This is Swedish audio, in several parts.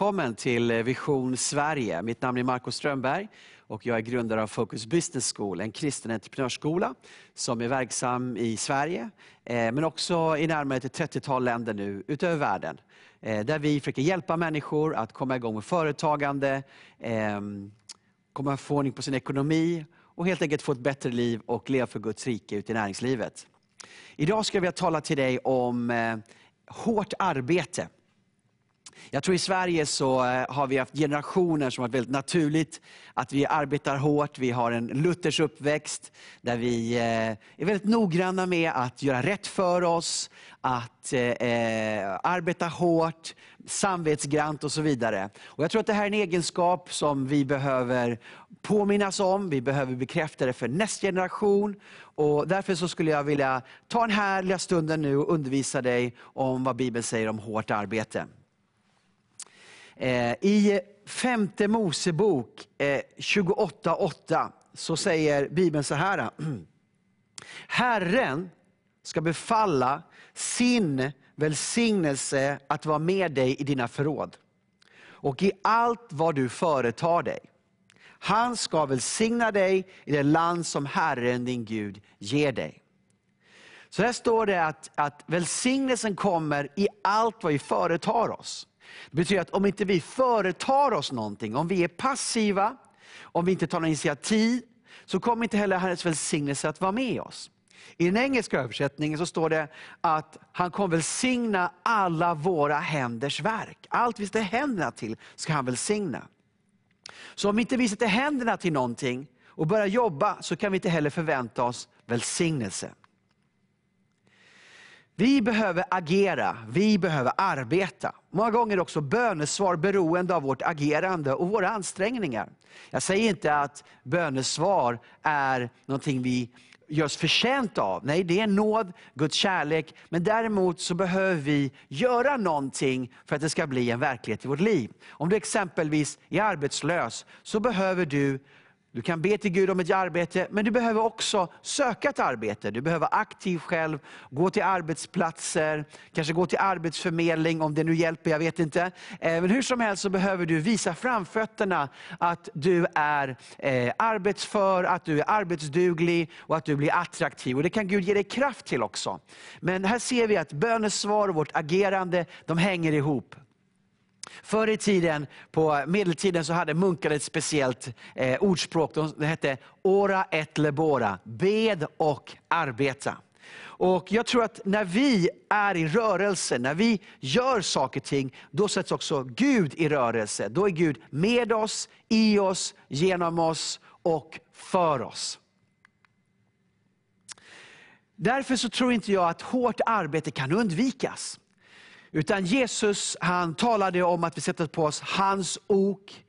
Välkommen till eh, Vision Sverige. Mitt namn är Marco Strömberg och jag är grundare av Focus Business School, en kristen entreprenörsskola som är verksam i Sverige, eh, men också i närmare ett 30-tal länder nu utöver världen. Eh, där vi försöker hjälpa människor att komma igång med företagande, ehm, komma få ordning på sin ekonomi och helt enkelt få ett bättre liv och leva för Guds rike ute i näringslivet. Idag ska vi tala till dig om hårt arbete. Jag tror i Sverige så eh, har vi haft generationer som har varit väldigt naturligt att vi arbetar hårt. Vi har en Luthers uppväxt där vi eh, är väldigt noggranna med att göra rätt för oss, att eh, eh, arbeta hårt, samvetsgrant och så vidare. Och jag tror att det här är en egenskap som vi behöver påminnas om, vi behöver bekräfta det för nästa generation. Och därför så skulle jag vilja ta den här lilla stunden nu och undervisa dig om vad Bibeln säger om hårt arbete. Eh, I femte Mosebok eh, 28.8 så säger Bibeln så här. Herren ska befalla sin välsignelse att vara med dig i dina förråd och i allt vad du företar dig. Han ska välsigna dig i det land som Herren din Gud ger dig. Så här står det att, att välsignelsen kommer i allt vad vi företar oss. Det betyder att om inte vi företar oss någonting, om vi är passiva, om vi inte tar några initiativ, så kommer inte heller Herrens välsignelse att vara med oss. I den engelska översättningen så står det att han kommer välsigna alla våra händers verk. Allt vi sätter händerna till ska han välsigna. Så om inte vi sätter händerna till någonting och börjar jobba, så kan vi inte heller förvänta oss välsignelse. Vi behöver agera, vi behöver arbeta. Många gånger är också bönesvar beroende av vårt agerande och våra ansträngningar. Jag säger inte att bönesvar är någonting vi gör oss förtjänta av. Nej, det är nåd, Guds kärlek. Men däremot så behöver vi göra någonting för att det ska bli en verklighet i vårt liv. Om du exempelvis är arbetslös, så behöver du du kan be till Gud om ett arbete, men du behöver också söka ett arbete. Du behöver vara aktiv själv, gå till arbetsplatser, kanske gå till arbetsförmedling om det nu hjälper, jag vet inte. Eh, men hur som helst så behöver du visa framfötterna att du är eh, arbetsför, att du är arbetsduglig och att du blir attraktiv. Och Det kan Gud ge dig kraft till också. Men här ser vi att bönesvar och vårt agerande, de hänger ihop. Förr i tiden, på medeltiden, så hade munkar ett speciellt eh, ordspråk. Det hette ora et lebora, bed och arbeta. Och Jag tror att när vi är i rörelse, när vi gör saker och ting, då sätts också Gud i rörelse. Då är Gud med oss, i oss, genom oss och för oss. Därför så tror inte jag att hårt arbete kan undvikas. Utan Jesus han talade om att vi sätter på oss hans ok,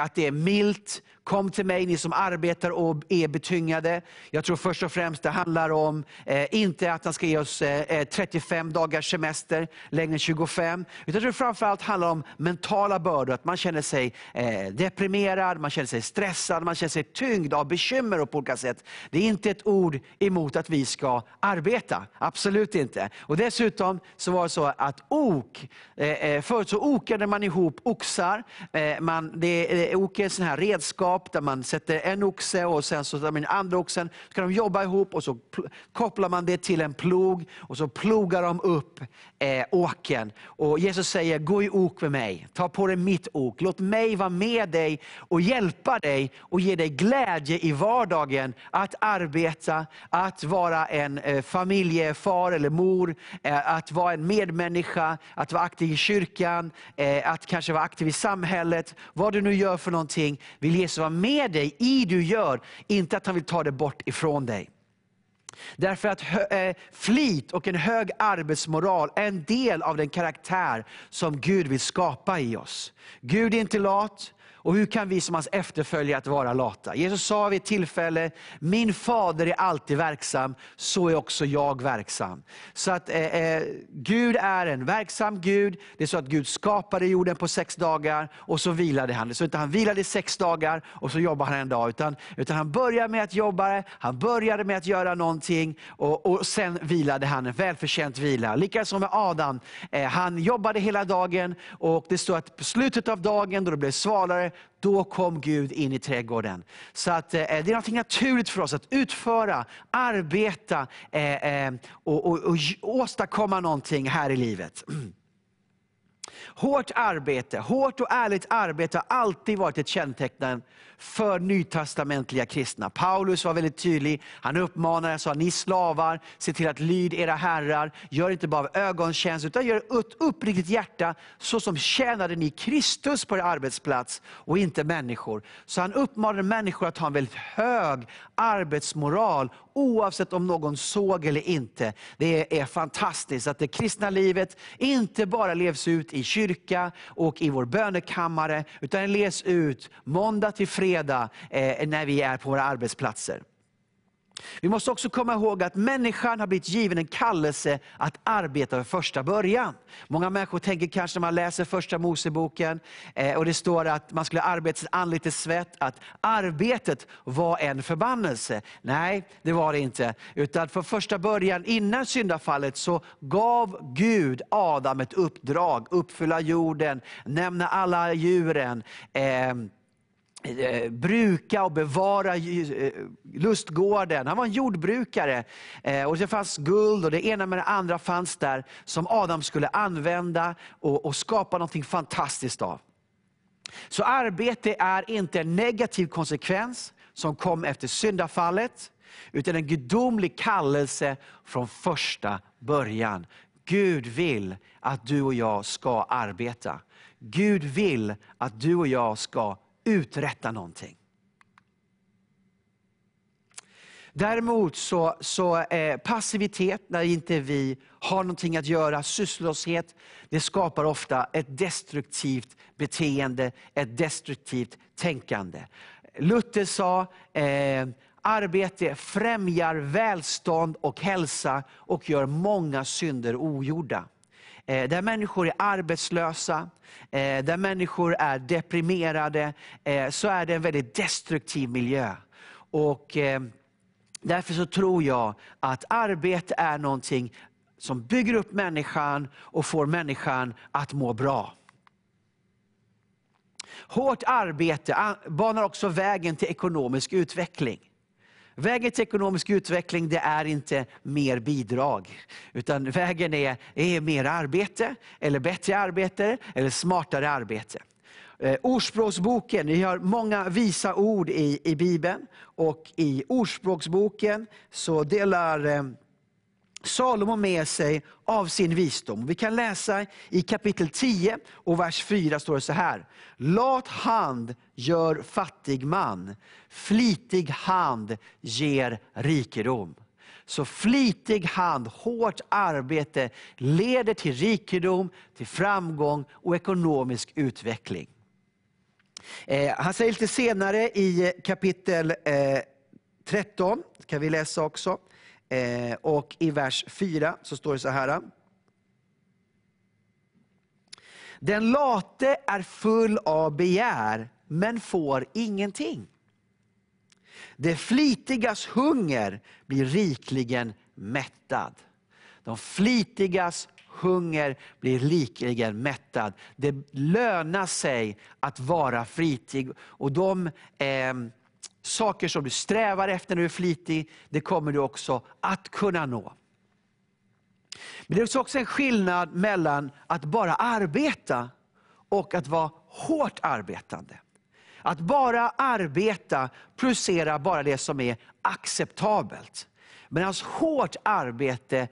att det är milt, Kom till mig ni som arbetar och är betyngade. Jag tror först och främst det handlar om, eh, inte att han ska ge oss eh, eh 35 dagars semester, längre än 25. Utan jag tror framförallt handlar om mentala bördor, att man känner sig eh, deprimerad, man känner sig stressad, man känner sig tyngd av bekymmer på olika sätt. Det är inte ett ord emot att vi ska arbeta, absolut inte. Och Dessutom så var det så att ok, eh, eh förut så okade man ihop oxar, eh, man, det, eh, ok är sån här redskap redskap där man sätter en oxe och sen så tar man andra oxen. Så kan de jobba ihop och så kopplar man det till en plog och så plogar de upp eh, åken. Och Jesus säger, gå i ok med mig, ta på dig mitt ok. Låt mig vara med dig och hjälpa dig och ge dig glädje i vardagen. Att arbeta, att vara en eh, familjefar eller mor, eh, att vara en medmänniska, att vara aktiv i kyrkan, eh, att kanske vara aktiv i samhället. Vad du nu gör för någonting, vill Jesus vara med dig i du gör, inte att han vill ta det bort ifrån dig. Därför att eh, flit och en hög arbetsmoral är en del av den karaktär som Gud vill skapa i oss. Gud är inte lat och hur kan vi som hans efterföljare att vara lata? Jesus sa vid ett tillfälle, min fader är alltid verksam, så är också jag verksam. Så att eh, eh, Gud är en verksam Gud. Det är så att Gud skapade jorden på sex dagar och så vilade han. Så inte han vilade i sex dagar och så jobbade han en dag. Utan, utan han började med att jobba, han började med att göra någonting och, och sen vilade han en välförtjänt vila. Likaså med Adam, eh, han jobbade hela dagen och det står att på slutet av dagen då det blev svalare, då kom Gud in i trädgården. Så att, eh, det är något naturligt för oss att utföra, arbeta eh, eh, och, och, och åstadkomma någonting här i livet. Hårt arbete, hårt och ärligt arbete har alltid varit ett kännetecken för nytestamentliga kristna. Paulus var väldigt tydlig. Han uppmanade och sa, ni slavar, se till att lyd era herrar. Gör inte bara av ögontjänst, utan gör ett uppriktigt hjärta, så som tjänade ni Kristus på er arbetsplats och inte människor. Så han uppmanade människor att ha en väldigt hög arbetsmoral, oavsett om någon såg eller inte. Det är fantastiskt att det kristna livet inte bara levs ut i kyrka och i vår bönekammare, utan den levs ut måndag till fredag fredag eh, när vi är på våra arbetsplatser. Vi måste också komma ihåg att människan har blivit given en kallelse att arbeta för första början. Många människor tänker kanske när man läser första Moseboken, eh, och det står att man skulle arbeta sitt anletes svett, att arbetet var en förbannelse. Nej, det var det inte. Utan för första början, innan syndafallet, så gav Gud Adam ett uppdrag. Uppfylla jorden, nämna alla djuren. Eh, Eh, bruka och bevara eh, lustgården. Han var en jordbrukare. Eh, och Det fanns guld och det ena med det andra fanns där som Adam skulle använda och, och skapa något fantastiskt av. Så arbete är inte en negativ konsekvens som kom efter syndafallet, utan en gudomlig kallelse från första början. Gud vill att du och jag ska arbeta. Gud vill att du och jag ska uträtta någonting. Däremot så, så eh, passivitet, när inte vi har någonting att göra, sysslolöshet, det skapar ofta ett destruktivt beteende, ett destruktivt tänkande. Luther sa, eh, arbete främjar välstånd och hälsa och gör många synder ogjorda. Eh, där människor är arbetslösa, eh, där människor är deprimerade, eh, så är det en väldigt destruktiv miljö. Och Därför så tror jag att arbete är någonting som bygger upp människan och får människan att må bra. Hårt arbete banar också vägen till ekonomisk utveckling. Vägen till ekonomisk utveckling det är inte mer bidrag. Utan vägen är, är mer arbete, eller bättre arbete, eller smartare arbete. Eh, Ordspråksboken, vi har många visa ord i, i Bibeln. Och i Ordspråksboken så delar eh, Salomo med sig av sin visdom. Vi kan läsa i kapitel 10 och vers 4 står det så här. Lat hand gör fattig man, flitig hand ger rikedom. Så flitig hand, hårt arbete leder till rikedom, till framgång och ekonomisk utveckling. Eh, han säger lite senare i kapitel eh, 13, kan vi läsa också. Eh, och i vers 4 så står det så här. Den late är full av begär, men får ingenting. Det flitigas hunger blir rikligen mättad. De flitigas hunger blir rikligen mättad. Det lönar sig att vara flitig. Och de eh, saker som du strävar efter när du är flitig, det kommer du också att kunna nå. Men det finns också en skillnad mellan att bara arbeta och att vara hårt arbetande. Att bara arbeta producerar bara det som är acceptabelt. Medan hårt arbete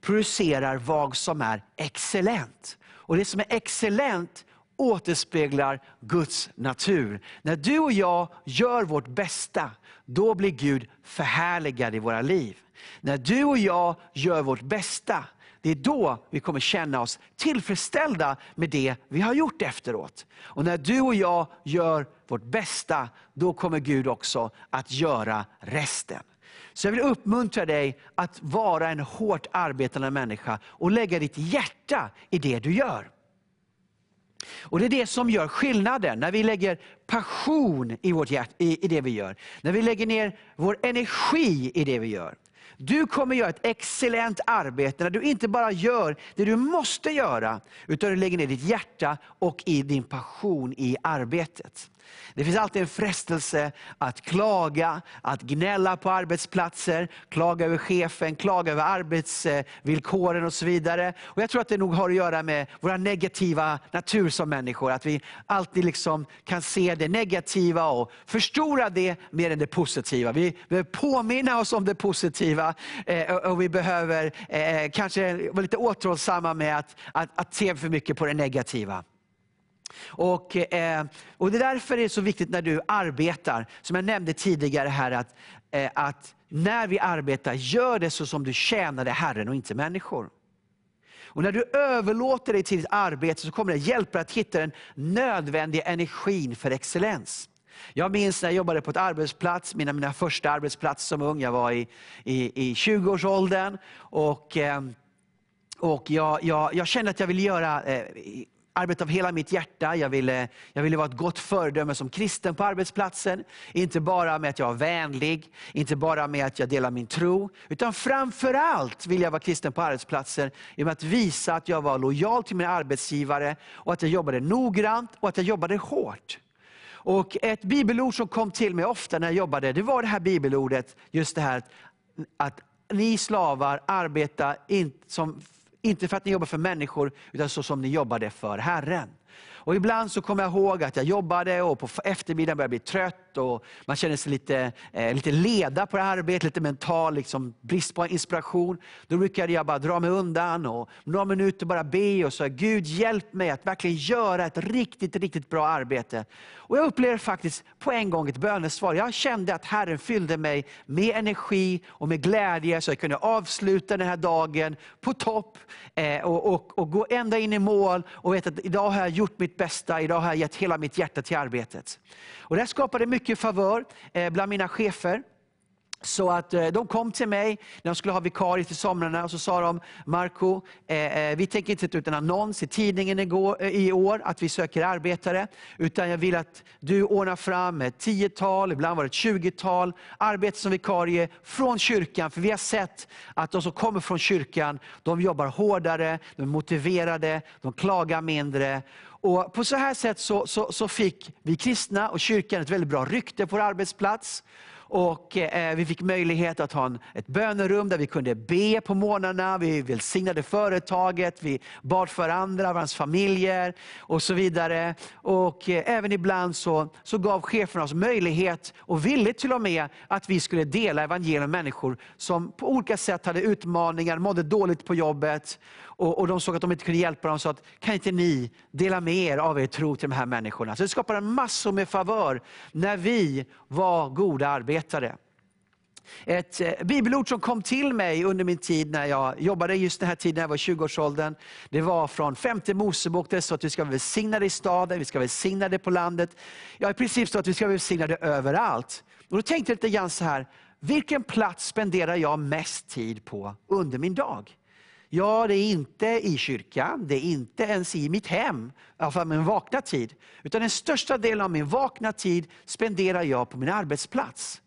producerar vad som är excellent. Och det som är excellent återspeglar Guds natur. När du och jag gör vårt bästa, då blir Gud förhärligad i våra liv. När du och jag gör vårt bästa, det är då vi kommer känna oss tillfredsställda med det vi har gjort efteråt. Och när du och jag gör vårt bästa, då kommer Gud också att göra resten. Så jag vill uppmuntra dig att vara en hårt arbetande människa och lägga ditt hjärta i det du gör. Och Det är det som gör skillnaden, när vi lägger passion i, vårt hjärta, i, i det vi gör. När vi lägger ner vår energi i det vi gör. Du kommer göra ett excellent arbete när du inte bara gör det du måste göra, utan du lägger ner ditt hjärta och i din passion i arbetet. Det finns alltid en frestelse att klaga, att gnälla på arbetsplatser, klaga över chefen, klaga över arbetsvillkoren och så vidare. Och Jag tror att det nog har att göra med vår negativa natur som människor. Att vi alltid liksom kan se det negativa och förstora det mer än det positiva. Vi behöver påminna oss om det positiva eh, och vi behöver eh, kanske vara lite återhållsamma med att, att, att se för mycket på det negativa. Och, eh, och Det är därför det är så viktigt när du arbetar, som jag nämnde tidigare här, att, eh, att när vi arbetar, gör det så som du tjänade Herren och inte människor. Och när du överlåter dig till ditt arbete så kommer det hjälpa dig att hitta den nödvändiga energin för excellens. Jag minns när jag jobbade på ett arbetsplats, mina, mina första arbetsplats som ung. Jag var i, i, i 20-årsåldern. Och, ehm, och jag, jag, jag, kände att jag ville göra eh, arbeta av hela mitt hjärta. Jag ville, jag ville vara ett gott föredöme som kristen på arbetsplatsen. Inte bara med att jag var vänlig, inte bara med att jag delar min tro. Utan framförallt vill jag vara kristen på arbetsplatsen genom att visa att jag var lojal till min arbetsgivare, och att jag jobbade noggrant och att jag jobbade hårt. Och Ett bibelord som kom till mig ofta när jag jobbade, det var det här bibelordet, just det här att ni slavar arbeta in, som inte för att ni jobbar för människor, utan så som ni jobbade för Herren. Och ibland så kommer jag ihåg att jag jobbade och på eftermiddagen började jag bli trött och man känner sig lite, eh, lite leda på det här arbetet, lite mental liksom, brist på inspiration. Då brukade jag bara dra mig undan och några minuter bara be och säga, Gud hjälp mig att verkligen göra ett riktigt, riktigt bra arbete. Och Jag upplevde faktiskt på en gång ett bönesvar. Jag kände att Herren fyllde mig med energi och med glädje så jag kunde avsluta den här dagen på topp eh, och, och, och gå ända in i mål och veta att idag har jag gjort mitt bästa, idag har jag gett hela mitt hjärta till arbetet. Och det skapade mycket mycket favör eh, bland mina chefer. Så att eh, de kom till mig när de skulle ha vikarie till somrarna och så sa de, Marco, eh, eh, vi tänker inte sätta ut en annons i tidningen eh, i år att vi söker arbetare, utan jag vill att du ordnar fram ett tiotal, ibland var det ett tjugotal, arbete som vikarie från kyrkan. För vi har sett att de som kommer från kyrkan, de jobbar hårdare, de är motiverade, de klagar mindre och på så här sätt så, så, så, fick vi kristna och kyrkan ett väldigt bra rykte på vår arbetsplats. Och eh, Vi fick möjlighet att ha en, ett bönerum där vi kunde be på morgnarna. Vi välsignade företaget, vi bad för andra, varandras familjer och så vidare. Och eh, Även ibland så, så gav cheferna oss möjlighet, och ville till och med, att vi skulle dela evangelium med människor som på olika sätt hade utmaningar, mådde dåligt på jobbet. Och, och De såg att de inte kunde hjälpa dem och sa att kan inte ni dela med er av er tro till de här människorna. Så det skapade massor med favör när vi var goda arbetare. Ett eh, bibelord som kom till mig under min tid när jag jobbade just den här tiden, när jag var 20-årsåldern. Det var från femte Mosebok, det står att vi ska välsigna det i staden, vi ska välsigna det på landet. Ja, i princip står att vi ska välsigna det överallt. Och då tänkte jag lite grann så här, vilken plats spenderar jag mest tid på under min dag? Ja, det är inte i kyrkan, det är inte ens i mitt hem, i alla fall min vakna tid. Utan den största delen av min vakna tid spenderar jag på min arbetsplats.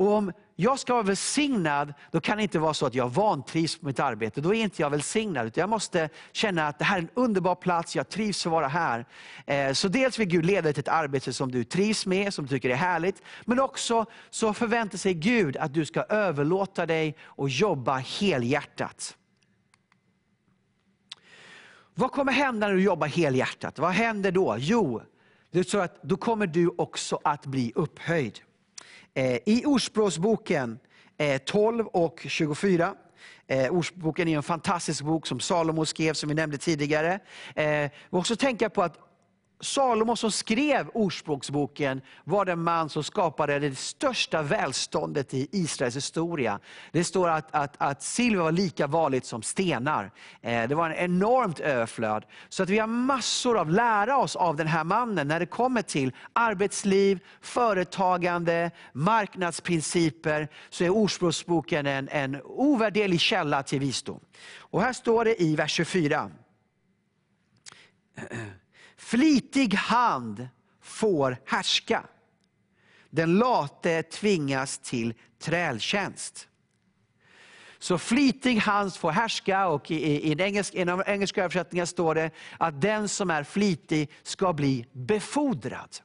Och om jag ska vara välsignad, då kan det inte vara så att jag vantrivs på mitt arbete. Då är inte jag välsignad. Utan jag måste känna att det här är en underbar plats, jag trivs att vara här. Eh, så dels vill Gud leda dig till ett arbete som du trivs med, som du tycker är härligt. Men också så förväntar sig Gud att du ska överlåta dig och jobba helhjärtat. Vad kommer hända när du jobbar helhjärtat? Vad händer då? Jo, det så att då kommer du också att bli upphöjd. Eh, I Ordspråksboken eh, 12 och 24, eh, Ordspråksboken är en fantastisk bok som Salomo skrev, som vi nämnde tidigare. Eh, vi också tänka på att Salomo som skrev Ordspråksboken var den man som skapade det största välståndet i Israels historia. Det står att, att, att silver var lika vanligt som stenar. Eh, det var en enormt överflöd. Så att vi har massor av lära oss av den här mannen när det kommer till arbetsliv, företagande, marknadsprinciper. Så är Ordspråksboken en, en ovärderlig källa till visdom. Och här står det i vers 24. Flitig hand får härska. Den late tvingas till trältjänst. Så flitig hand får härska och i, i, i, engelsk, i engelska översättningar står det att den som är flitig ska bli befordrad.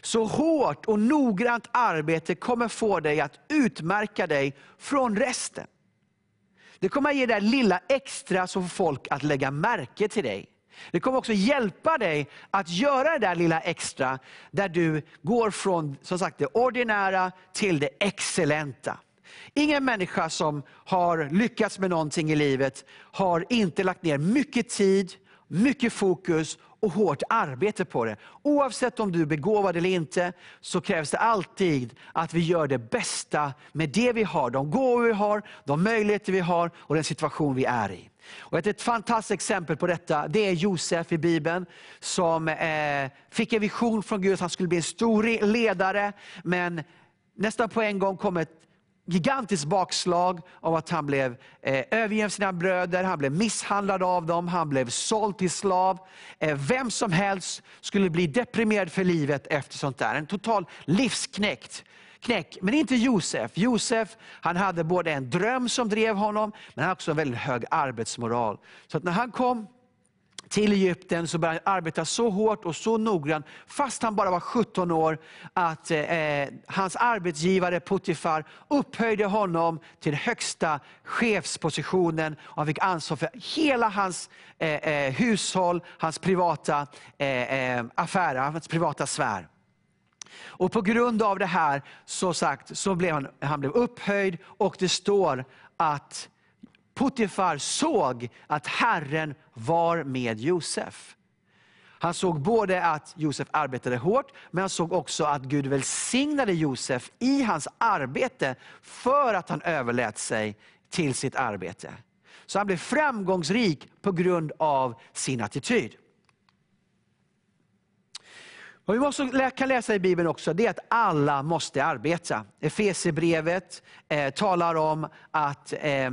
Så hårt och noggrant arbete kommer få dig att utmärka dig från resten. Det kommer att ge dig det lilla extra som får folk att lägga märke till dig. Det kommer också hjälpa dig att göra det där lilla extra, där du går från som sagt, det ordinära till det excellenta. Ingen människa som har lyckats med någonting i livet har inte lagt ner mycket tid, mycket fokus och hårt arbete på det. Oavsett om du är begåvad eller inte, så krävs det alltid att vi gör det bästa med det vi har. De gåvor vi har, de möjligheter vi har och den situation vi är i. Och ett fantastiskt exempel på detta det är Josef i Bibeln, som eh, fick en vision från Gud att han skulle bli en stor ledare, men nästan på en gång kom ett gigantiskt bakslag av att han blev eh, övergiven sina bröder, han blev misshandlad av dem, han blev såld till slav. Eh, vem som helst skulle bli deprimerad för livet efter sånt där. En total livsknäckt knäck. Men inte Josef. Josef han hade både en dröm som drev honom, men han hade också en väldigt hög arbetsmoral. Så att när han kom till Egypten så började han arbeta så hårt och så noggrant, fast han bara var 17 år, att eh, eh, hans arbetsgivare Potifar upphöjde honom till högsta chefspositionen. Och han fick ansvar för hela hans eh, eh hushåll, hans privata eh, eh, affärer, hans privata sfär. Och på grund av det här så sagt, så blev han, han blev upphöjd och det står att Potifar såg att Herren var med Josef. Han såg både att Josef arbetade hårt, men han såg också att Gud välsignade Josef i hans arbete, för att han överlät sig till sitt arbete. Så han blev framgångsrik på grund av sin attityd. Vad vi måste, kan läsa i Bibeln också, det är att alla måste arbeta. Efesierbrevet eh, talar om att eh,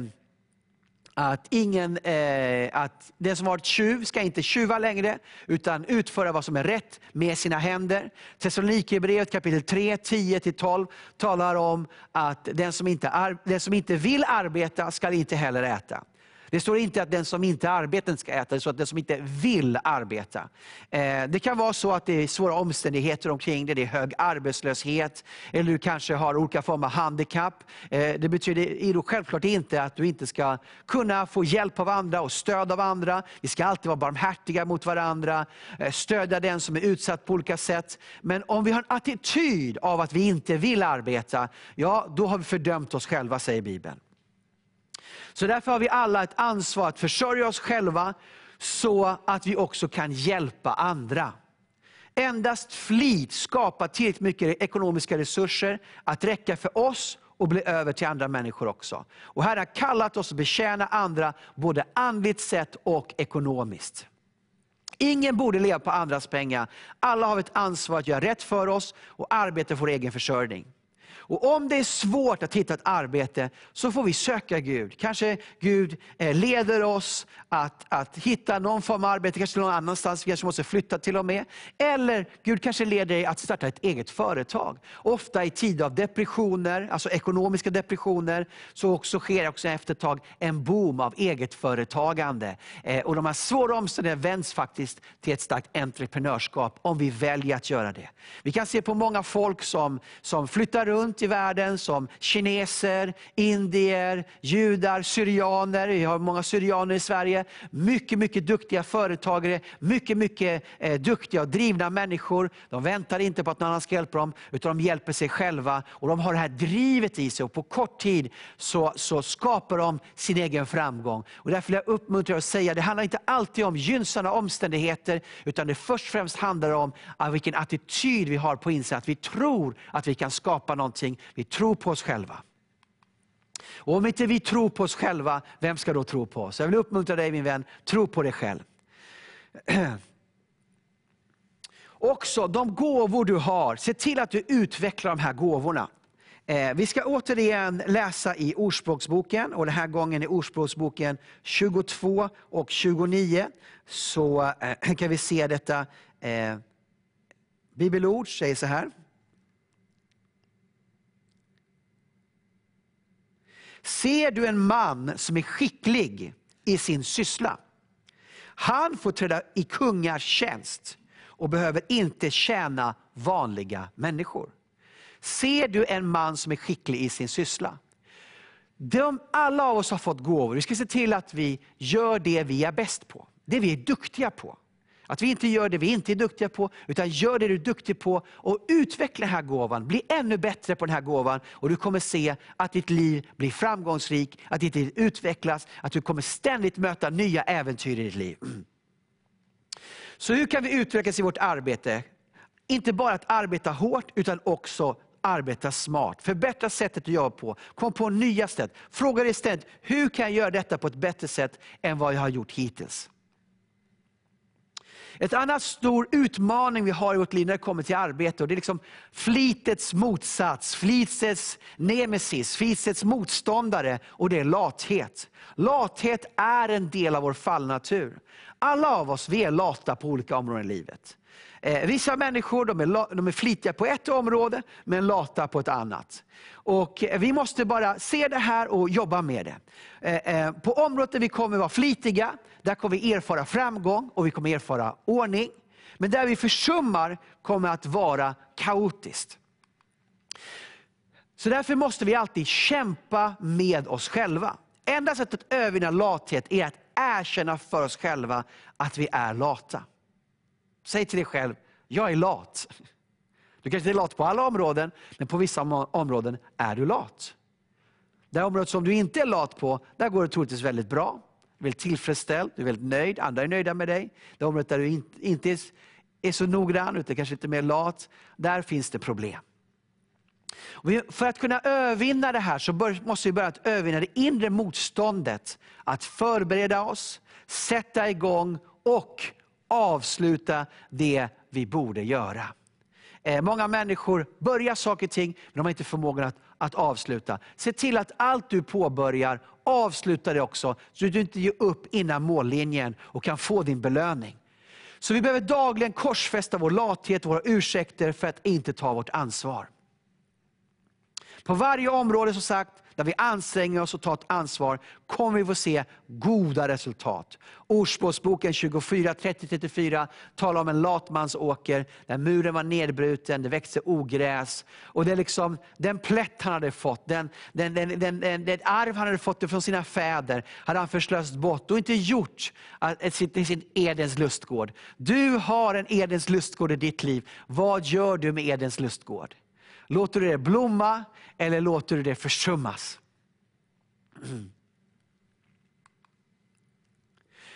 att, ingen, eh, att den som varit tjuv ska inte tjuva längre, utan utföra vad som är rätt med sina händer. Thessalonikerbrevet kapitel 3, 10-12 talar om att den som, inte, den som inte vill arbeta ska inte heller äta. Det står inte att den som inte arbetar ska äta, det står att den som inte vill arbeta. Eh, det kan vara så att det är svåra omständigheter omkring dig, det är hög arbetslöshet, eller du kanske har olika former av handikapp. Eh, det betyder självklart inte att du inte ska kunna få hjälp av andra och stöd av andra. Vi ska alltid vara barmhärtiga mot varandra, eh, stödja den som är utsatt på olika sätt. Men om vi har en attityd av att vi inte vill arbeta, ja då har vi fördömt oss själva, säger Bibeln. Så därför har vi alla ett ansvar att försörja oss själva, så att vi också kan hjälpa andra. Endast flit skapar tillräckligt mycket ekonomiska resurser att räcka för oss och bli över till andra människor också. Och Herren har kallat oss att betjäna andra, både andligt sett och ekonomiskt. Ingen borde leva på andras pengar. Alla har ett ansvar att göra rätt för oss och arbeta för vår egen försörjning. Och om det är svårt att hitta ett arbete, så får vi söka Gud. Kanske Gud eh, leder oss att, att hitta någon form av arbete, kanske någon annanstans, vi kanske måste flytta till och med. Eller Gud kanske leder dig att starta ett eget företag. Ofta i tider av depressioner, alltså ekonomiska depressioner, så också sker också efter ett tag en boom av eget företagande. Eh, och de här svåra omständigheterna vänds faktiskt till ett starkt entreprenörskap, om vi väljer att göra det. Vi kan se på många folk som, som flyttar runt, runt i världen som kineser, indier, judar, syrianer. Vi har många syrianer i Sverige. Mycket, mycket duktiga företagare, mycket, mycket eh, duktiga och drivna människor. De väntar inte på att någon annan ska hjälpa dem, utan de hjälper sig själva. Och De har det här drivet i sig och på kort tid så, så skapar de sin egen framgång. Och därför vill jag uppmuntra och säga, det handlar inte alltid om gynnsamma omständigheter, utan det först och främst handlar om ah, vilken attityd vi har på insidan. Att vi tror att vi kan skapa någonting, vi tror på oss själva. Och om inte vi tror på oss själva, vem ska då tro på oss? Jag vill uppmuntra dig min vän, tro på dig själv. Också de gåvor du har, se till att du utvecklar de här gåvorna. Eh, vi ska återigen läsa i Ordspråksboken, och den här gången i Ordspråksboken 22 och 29. Så eh, kan vi se detta eh, bibelord, säger så här. Ser du en man som är skicklig i sin syssla, han får träda i kungars tjänst och behöver inte tjäna vanliga människor. Ser du en man som är skicklig i sin syssla? De, alla av oss har fått gåvor. Vi ska se till att vi gör det vi är bäst på. Det vi är duktiga på. Att vi inte gör det vi inte är duktiga på, utan gör det du är duktig på och utveckla den här gåvan. Bli ännu bättre på den här gåvan och du kommer se att ditt liv blir framgångsrikt, att ditt liv utvecklas, att du kommer ständigt möta nya äventyr i ditt liv. Så hur kan vi utvecklas i vårt arbete? Inte bara att arbeta hårt, utan också arbeta smart. Förbättra sättet du jobbar på. Kom på nya sätt. Fråga dig istället, hur kan jag göra detta på ett bättre sätt än vad jag har gjort hittills? Ett annat stor utmaning vi har i vårt liv när det kommer till arbete, och det är liksom flitets motsats, flitets nemesis, flitets motståndare, och det är lathet. Lathet är en del av vår fallnatur. Alla av oss vi är lata på olika områden i livet. Eh, vissa människor de är, de är flitiga på ett område, men lata på ett annat. Och eh, Vi måste bara se det här och jobba med det. Eh, eh, på området där vi kommer vara flitiga, där kommer vi erfara framgång och vi kommer erfara ordning. Men där vi försummar kommer att vara kaotiskt. Så därför måste vi alltid kämpa med oss själva. Enda sättet att övervinna lathet är att erkänna för oss själva att vi är lata. Säg till dig själv, jag är lat. Du kanske inte är lat på alla områden, men på vissa områden är du lat. Det området som du inte är lat på, där går det troligtvis väldigt bra. Du är väldigt tillfredsställd, du är väldigt nöjd, andra är nöjda med dig. Det området där du inte är så noggrann, utan kanske lite mer lat, där finns det problem. För att kunna övervinna det här så måste vi börja att övervinna det inre motståndet. Att förbereda oss, sätta igång och avsluta det vi borde göra. Eh, många människor börjar saker och ting, men de har inte förmågan att, att avsluta. Se till att allt du påbörjar, avsluta det också, så att du inte ger upp innan mållinjen och kan få din belöning. Så vi behöver dagligen korsfästa vår lathet, våra ursäkter för att inte ta vårt ansvar. På varje område som sagt, där vi anstränger oss och tar ett ansvar, kommer vi få se goda resultat. Ordspråksboken 24, 30-34 talar om en latmansåker, där muren var nedbruten, det växte ogräs. Och det är liksom den plätt han hade fått, den, den, den, den, den, den arv han hade fått från sina fäder, hade han förslöst bort och inte gjort till sin Edens lustgård. Du har en Edens lustgård i ditt liv. Vad gör du med Edens lustgård? Låter du det blomma eller låter du det försummas?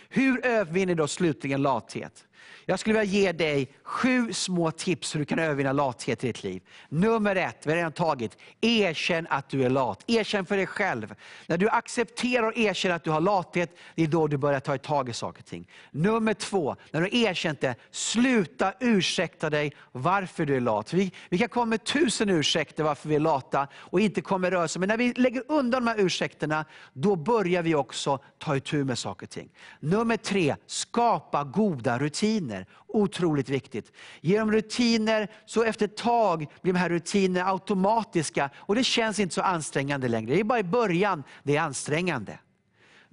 Hur övervinner då slutligen lathet? Jag skulle vilja ge dig sju små tips hur du kan övervinna lathet i ditt liv. Nummer ett, vi har redan tagit, erkänn att du är lat. Erkänn för dig själv. När du accepterar och erkänner att du har lathet, det är då du börjar ta tag i saker och ting. Nummer två, när du har erkänt det, sluta ursäkta dig varför du är lat. Vi, vi kan komma med tusen ursäkter varför vi är lata och inte kommer röra oss. Men när vi lägger undan de här ursäkterna, då börjar vi också ta itu med saker och ting. Nummer tre, skapa goda rutiner. Otroligt viktigt. Genom rutiner, så efter ett tag blir de här rutinerna automatiska och det känns inte så ansträngande längre. Det är bara i början det är ansträngande.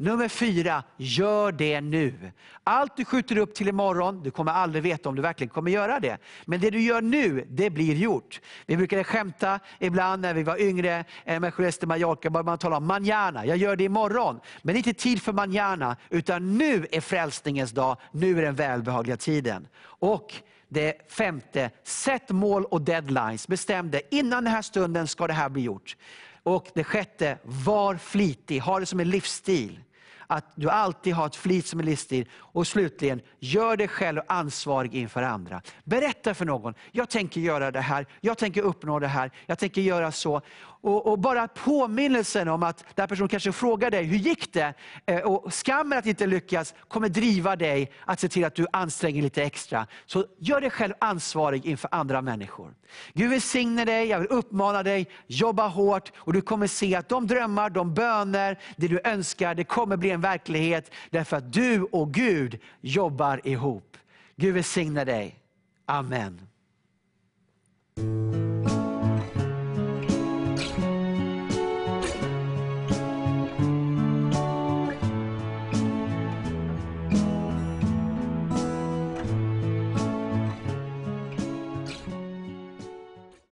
Nummer fyra, gör det nu. Allt du skjuter upp till imorgon, du kommer aldrig veta om du verkligen kommer göra det. Men det du gör nu, det blir gjort. Vi brukade skämta ibland när vi var yngre, eh, med Celeste Mallorca, man talade om manana, jag gör det imorgon. Men inte tid för manana, utan nu är frälsningens dag, nu är den välbehagliga tiden. Och det femte, sätt mål och deadlines. Bestäm det, innan den här stunden ska det här bli gjort. Och det sjätte, var flitig, ha det som en livsstil. Att du alltid har ett flit som är livsstil. Och slutligen, gör dig själv ansvarig inför andra. Berätta för någon, jag tänker göra det här, jag tänker uppnå det här, jag tänker göra så. Och, och, bara påminnelsen om att den personen kanske frågar dig, hur gick det? Eh, och skammen att inte lyckas kommer driva dig att se till att du anstränger lite extra. Så gör dig själv ansvarig inför andra människor. Gud välsigne dig, jag vill uppmana dig, jobba hårt och du kommer se att de drömmar, de böner, det du önskar, det kommer bli en verklighet. Därför att du och Gud jobbar ihop. Gud välsigne dig. Amen.